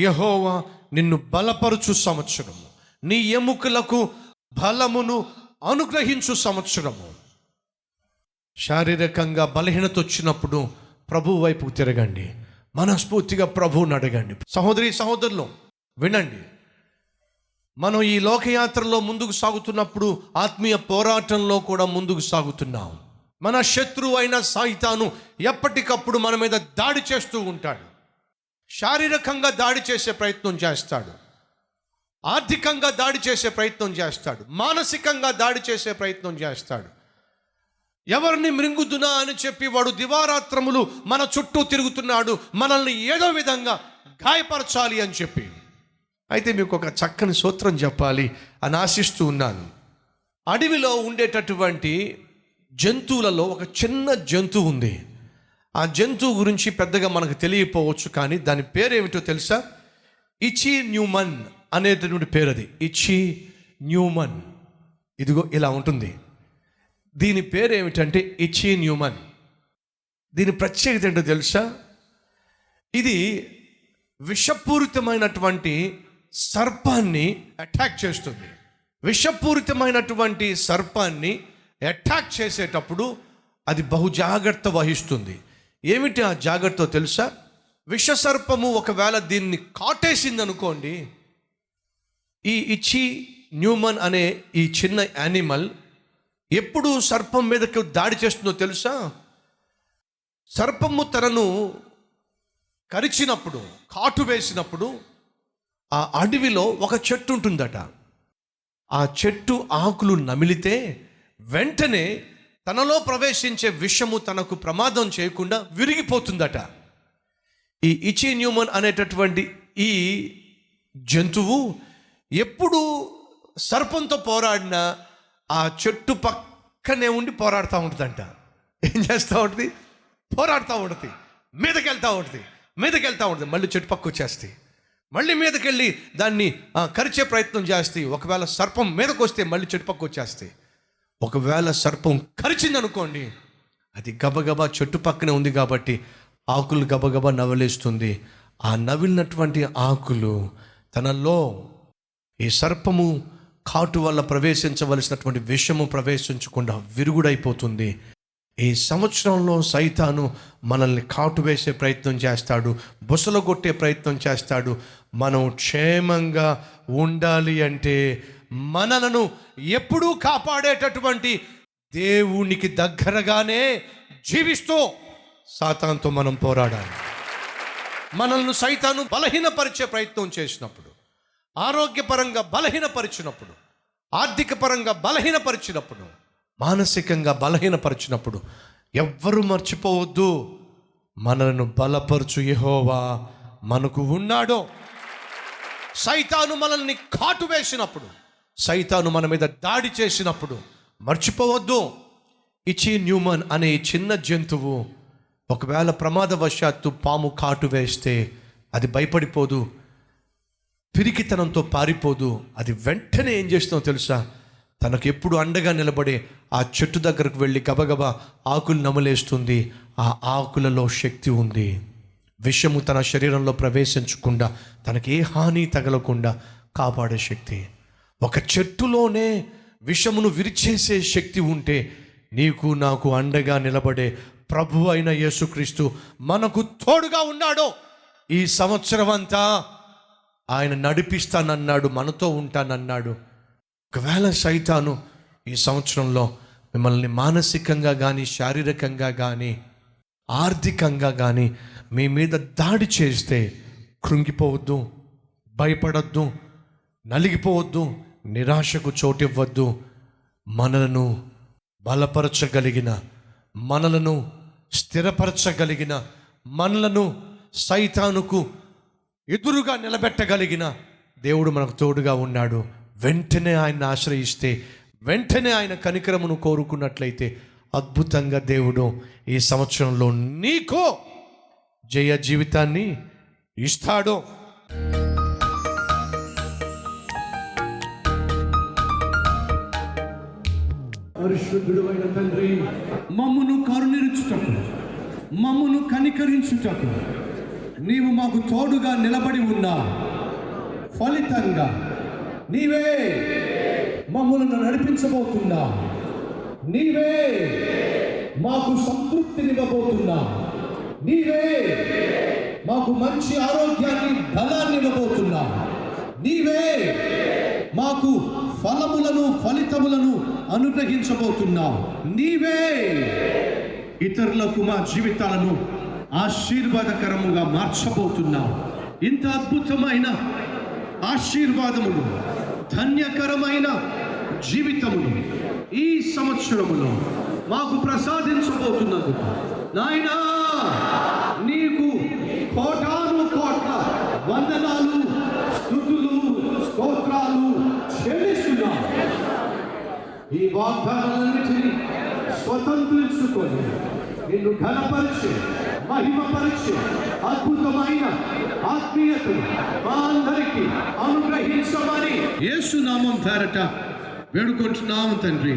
యహోవా నిన్ను బలపరుచు సంవత్సరము. నీ ఎముకలకు బలమును అనుగ్రహించు సంవత్సరము. శారీరకంగా బలహీనత వచ్చినప్పుడు ప్రభు వైపు తిరగండి. మనస్ఫూర్తిగా ప్రభువుని అడగండి. సహోదరి సహోదరులు వినండి. మనం ఈ లోకయాత్రలో ముందుకు సాగుతున్నప్పుడు ఆత్మీయ పోరాటంలో కూడా ముందుకు సాగుతున్నాం. మన శత్రువు అయిన సాయితాను ఎప్పటికప్పుడు మన మీద దాడి చేస్తూ ఉంటాడు. శారీరకంగా దాడి చేసే ప్రయత్నం చేస్తాడు. ఆర్థికంగా దాడి చేసే ప్రయత్నం చేస్తాడు. మానసికంగా దాడి చేసే ప్రయత్నం చేస్తాడు. ఎవరిని మృంగుదునా అని చెప్పి వాడు దివారాత్రములు మన చుట్టూ తిరుగుతున్నాడు. మనల్ని ఏదో విధంగా గాయపరచాలి అని చెప్పి. అయితే మీకు ఒక చక్కని సూత్రం చెప్పాలి అని ఆశిస్తూ ఉన్నాను. అడవిలో ఉండేటటువంటి జంతువులలో ఒక చిన్న జంతువు ఉంది. ఆ జంతువు గురించి పెద్దగా మనకు తెలియపోవచ్చు కానీ దాని పేరేమిటో తెలుసా? ఇచి న్యూమన్ అనేటటువంటి పేరు అది ఇచి న్యూమన్. ఇదిగో ఇలా ఉంటుంది. దీని పేరు ఏమిటంటే ఇచి న్యూమన్. దీని ప్రత్యేకత ఏంటో తెలుసా? ఇది విషపూరితమైనటువంటి సర్పాన్ని అటాక్ చేస్తుంది. విషపూరితమైనటువంటి సర్పాన్ని అటాక్ చేసేటప్పుడు అది బహుజాగ్రత్త వహిస్తుంది. ఏమిటి ఆ జాగ్రత్త తెలుసా? విషసర్పము ఒకవేళ దీన్ని కాటేసింది అనుకోండి ఈ ఇచ్చి న్యూమన్ అనే ఈ చిన్న యానిమల్ ఎప్పుడు సర్పం మీదకి దాడి చేస్తుందో తెలుసా? సర్పము తనను కరిచినప్పుడు కాటు వేసినప్పుడు ఆ అడవిలో ఒక చెట్టు ఉంటుందట. ఆ చెట్టు ఆకులు నమిలితే వెంటనే తనలో ప్రవేశించే విషము తనకు ప్రమాదం చేయకుండా విరిగిపోతుందట. ఈ ఇచి న్యూమన్ అనేటటువంటి ఈ జంతువు ఎప్పుడు సర్పంతో పోరాడినా ఆ చెట్టు పక్కనే ఉండి పోరాడుతూ ఉంటుందంట. ఏం చేస్తూ ఉంటుంది? పోరాడుతూ ఉంటుంది. మీదకి వెళ్తూ ఉంటుంది. మీదకి వెళ్తూ ఉంటుంది. మళ్ళీ చెట్టు పక్క వచ్చేస్తాయి మళ్ళీ మీదకెళ్ళి దాన్ని కరిచే ప్రయత్నం చేస్తాయి ఒకవేళ సర్పం మీదకి వస్తే మళ్ళీ చెట్టు పక్క వచ్చేస్తాయి ఒకవేళ సర్పం కరిచింది అనుకోండి అది గబగబా చెట్టు పక్కనే ఉంది కాబట్టి ఆకులు గబగబా నవలేస్తుంది. ఆ నవిలినటువంటి ఆకులు తనలో ఈ సర్పము కాటు వల్ల ప్రవేశించవలసినటువంటి విషము ప్రవేశించకుండా విరుగుడైపోతుంది. ఈ సంవత్సరంలో సైతాను మనల్ని కాటు వేసే ప్రయత్నం చేస్తాడు బుసలు కొట్టే ప్రయత్నం చేస్తాడు. మనం క్షేమంగా ఉండాలి అంటే మనలను ఎప్పుడూ కాపాడేటటువంటి దేవునికి దగ్గరగానే జీవిస్తూ సాతాన్తో మనం పోరాడాలి. మనల్ని సైతాను బలహీనపరిచే ప్రయత్నం చేసినప్పుడు ఆరోగ్యపరంగా బలహీనపరిచినప్పుడు ఆర్థిక పరంగా బలహీనపరిచినప్పుడు మానసికంగా బలహీనపరిచినప్పుడు ఎవ్వరూ మర్చిపోవద్దు. మనలను బలపరచు యహోవా మనకు ఉన్నాడో. సైతాను మనల్ని కాటు వేసినప్పుడు సైతాను మన మీద దాడి చేసినప్పుడు మర్చిపోవద్దు. ఇచి న్యూమన్ అనే చిన్న జంతువు ఒకవేళ ప్రమాదవశాత్తు పాము కాటు వేస్తే అది భయపడిపోదు. పిరికితనంతో పారిపోదు. అది వెంటనే ఏం చేస్తుందో తెలుసా? తనకు ఎప్పుడు అండగా నిలబడే ఆ చెట్టు దగ్గరకు వెళ్ళి గబగబా ఆకులు నమలేస్తుంది. ఆ ఆకులలో శక్తి ఉంది. విషము తన శరీరంలో ప్రవేశించకుండా తనకి ఏ హాని తగలకుండా కాపాడే శక్తి. ఒక చెట్టులోనే విషమును విరిచేసే శక్తి ఉంటే నీకు నాకు అండగా నిలబడే ప్రభు అయిన యేసుక్రీస్తు మనకు తోడుగా ఉన్నాడు. ఈ సంవత్సరం అంతా ఆయన నడిపిస్తానన్నాడు మనతో ఉంటానన్నాడు. ఒకవేళ సైతాను ఈ సంవత్సరంలో మిమ్మల్ని మానసికంగా కానీ శారీరకంగా కానీ ఆర్థికంగా కానీ మీ మీద దాడి చేస్తే కృంగిపోవద్దు భయపడద్దు నలిగిపోవద్దు నిరాశకు చోటివ్వద్దు. మనలను బలపరచగలిగిన మనలను స్థిరపరచగలిగిన మనలను సైతానుకు ఎదురుగా నిలబెట్టగలిగిన దేవుడు మనకు తోడుగా ఉన్నాడు. వెంటనే ఆయన ఆశ్రయిస్తే వెంటనే ఆయన కనికరమును కోరుకున్నట్లయితే అద్భుతంగా దేవుడు ఈ సంవత్సరంలో నీకో జయ జీవితాన్ని ఇస్తాడు. పరిశుద్ధుడు తండ్రి మమ్మును కరుణించుటకు మమ్మను కనికరించుటకు నీవు మాకు తోడుగా నిలబడి ఉన్నా. ఫలితంగా నీవే మమ్మల్ని నడిపించబోతున్నా. నీవే మాకు సంతృప్తినివ్వబోతున్నా. నీవే మాకు మంచి ఆరోగ్యాన్ని బలాన్ని ఇవ్వబోతున్నా. నీవే మాకు ఫలములను ఫలితములను అనుగ్రహించబోతున్నావు. నీవే ఇతరులకు మా జీవితాలను ఆశీర్వాదకరముగా మార్చబోతున్నావు. ఇంత అద్భుతమైన ఆశీర్వాదములు ధన్యకరమైన జీవితములు ఈ సంవత్సరములో మాకు ప్రసాదించబోతున్నందుకు నాయనా నీకు కోటాను కోట్ల వందనాలు వాగ్దానాలు చెల్లిస్తున్నాం ఈ వాగ్దానాలన్నిటినీ స్వతంత్రించుకొని నిన్ను ఘనపరిచి పరీక్ష అద్భుతమైన ఆత్మీయతను మా అందరికీ అనుగ్రహించమని యేసు పేరట వేడుకుంటున్నాము తండ్రి.